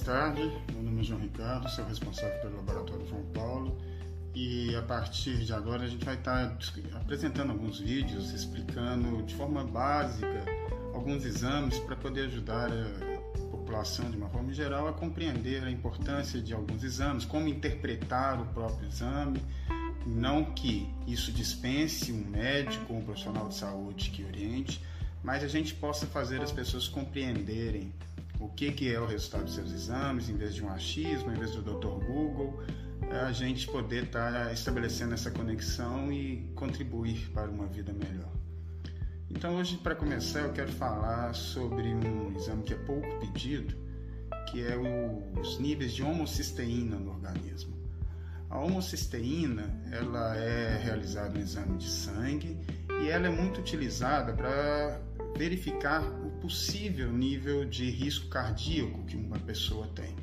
tarde. Meu nome é João Ricardo, sou responsável pelo Laboratório João Paulo e a partir de agora a gente vai estar apresentando alguns vídeos explicando de forma básica alguns exames para poder ajudar a população de uma forma geral a compreender a importância de alguns exames, como interpretar o próprio exame, não que isso dispense um médico ou um profissional de saúde que oriente, mas a gente possa fazer as pessoas compreenderem o que, que é o resultado dos seus exames, em vez de um achismo, em vez do Dr. Google, a gente poder estar tá estabelecendo essa conexão e contribuir para uma vida melhor. Então, hoje, para começar, eu quero falar sobre um exame que é pouco pedido, que é os níveis de homocisteína no organismo. A homocisteína ela é realizada no exame de sangue e ela é muito utilizada para verificar o possível nível de risco cardíaco que uma pessoa tem.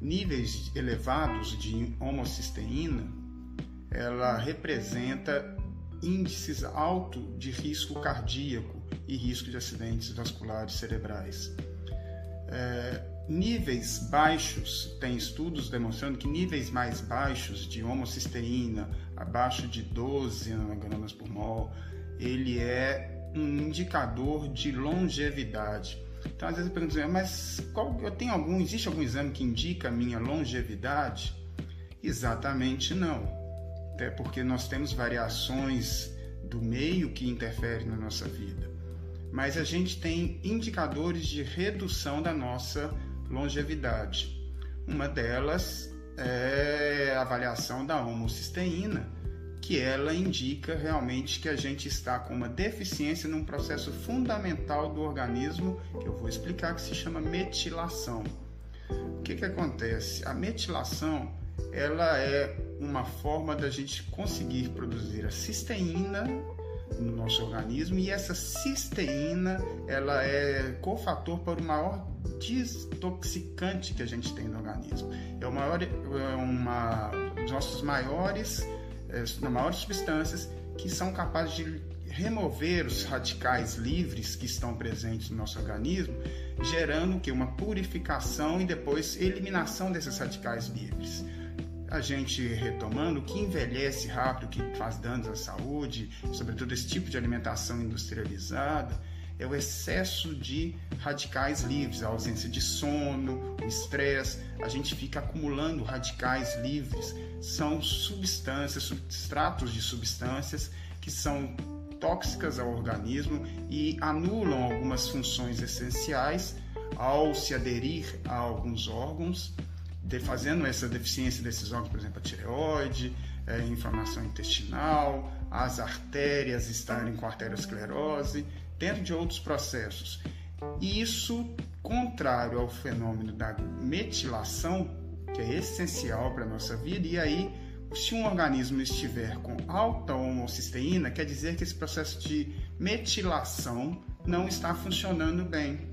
Níveis elevados de homocisteína, ela representa índices altos de risco cardíaco e risco de acidentes vasculares cerebrais. É, níveis baixos, tem estudos demonstrando que níveis mais baixos de homocisteína, abaixo de 12 nanogramas por mol, ele é um indicador de longevidade. Então, às vezes eu pergunto mas qual, eu tenho algum, existe algum exame que indica a minha longevidade? Exatamente não. Até porque nós temos variações do meio que interferem na nossa vida. Mas a gente tem indicadores de redução da nossa longevidade. Uma delas é a avaliação da homocisteína, que ela indica realmente que a gente está com uma deficiência num processo fundamental do organismo, que eu vou explicar, que se chama metilação. O que, que acontece? A metilação ela é uma forma da gente conseguir produzir a cisteína no nosso organismo e essa cisteína ela é cofator para o maior desintoxicante que a gente tem no organismo. É o maior, é uma dos nossos maiores das é, maiores substâncias que são capazes de remover os radicais livres que estão presentes no nosso organismo, gerando que uma purificação e depois eliminação desses radicais livres. A gente retomando, que envelhece rápido, que faz danos à saúde, sobretudo esse tipo de alimentação industrializada, é o excesso de radicais livres, a ausência de sono, estresse, a gente fica acumulando radicais livres. São substâncias, substratos de substâncias que são tóxicas ao organismo e anulam algumas funções essenciais ao se aderir a alguns órgãos, fazendo essa deficiência desses órgãos, por exemplo, a tireoide, é, inflamação intestinal, as artérias estarem com arteriosclerose, dentro de outros processos. E isso, contrário ao fenômeno da metilação, que é essencial para a nossa vida, e aí, se um organismo estiver com alta homocisteína, quer dizer que esse processo de metilação não está funcionando bem.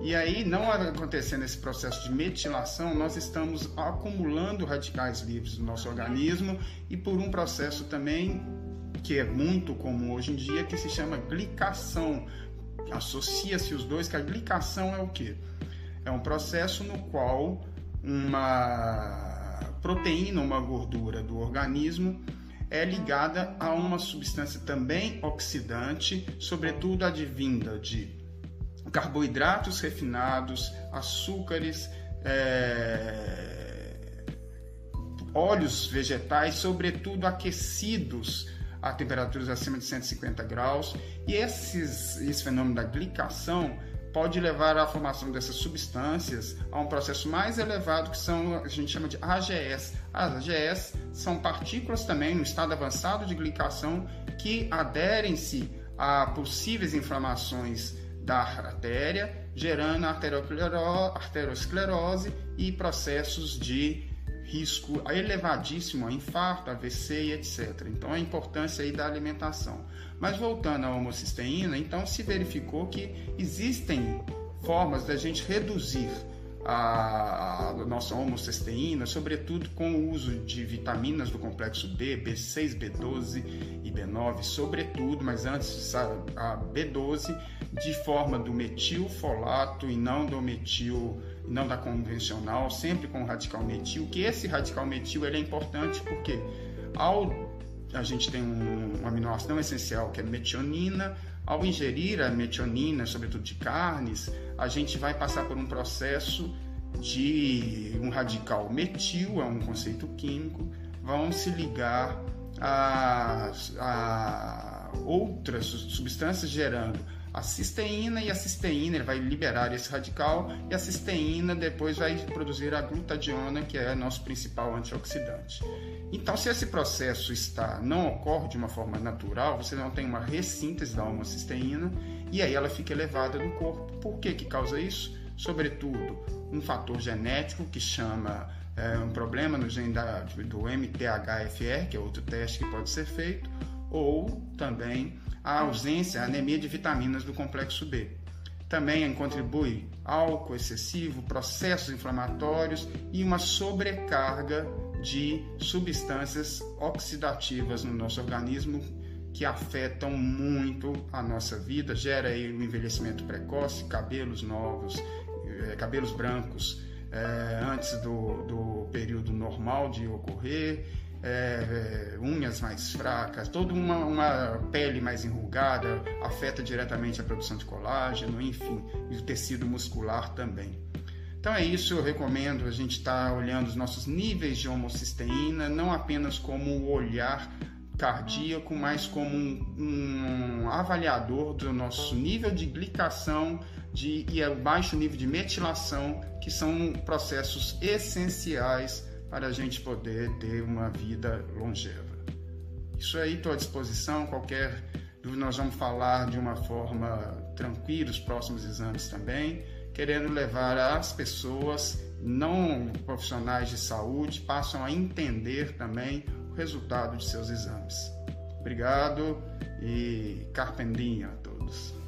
E aí, não acontecendo esse processo de metilação, nós estamos acumulando radicais livres no nosso organismo e por um processo também que é muito comum hoje em dia, que se chama glicação. Associa-se os dois, que a glicação é o que? É um processo no qual uma proteína, uma gordura do organismo é ligada a uma substância também oxidante, sobretudo advinda de carboidratos refinados, açúcares, é... óleos vegetais, sobretudo aquecidos a temperaturas acima de 150 graus. E esses, esse fenômeno da glicação pode levar à formação dessas substâncias a um processo mais elevado que são a gente chama de AGS. As AGS são partículas também no estado avançado de glicação que aderem-se a possíveis inflamações da artéria, gerando arteriosclerose e processos de risco elevadíssimo a infarto, AVC e etc. Então a importância aí da alimentação. Mas voltando à homocisteína, então se verificou que existem formas da gente reduzir a, nossa homocisteína, sobretudo com o uso de vitaminas do complexo B, B6, B12 e B9, sobretudo, mas antes a B12, de forma do metilfolato e não do metil não da convencional, sempre com radical metil, que esse radical metil ele é importante porque ao a gente tem um, um aminoácido não essencial que é metionina, ao ingerir a metionina, sobretudo de carnes, a gente vai passar por um processo de um radical metil, é um conceito químico, vão se ligar a, a outras substâncias gerando a cisteína e a cisteína vai liberar esse radical e a cisteína depois vai produzir a glutadiona, que é nosso principal antioxidante. Então, se esse processo está não ocorre de uma forma natural, você não tem uma ressíntese da homocisteína e aí ela fica elevada no corpo. Por que que causa isso? Sobretudo, um fator genético que chama é, um problema no gene da, do MTHFR, que é outro teste que pode ser feito, ou também a ausência, a anemia de vitaminas do complexo B. Também contribui álcool excessivo, processos inflamatórios e uma sobrecarga de substâncias oxidativas no nosso organismo que afetam muito a nossa vida, gera aí um envelhecimento precoce, cabelos novos, eh, cabelos brancos eh, antes do, do período normal de ocorrer é, é, unhas mais fracas, toda uma, uma, pele mais enrugada afeta diretamente a produção de colágeno, enfim, e o tecido muscular também. Então é isso, eu recomendo a gente estar tá olhando os nossos níveis de homocisteína, não apenas como o olhar cardíaco, mas como um, um avaliador do nosso nível de glicação de, e o baixo nível de metilação, que são processos essenciais para a gente poder ter uma vida longeva. Isso aí estou à disposição, qualquer dúvida nós vamos falar de uma forma tranquila os próximos exames também, querendo levar as pessoas não profissionais de saúde passam a entender também o resultado de seus exames. Obrigado e carpendinha a todos.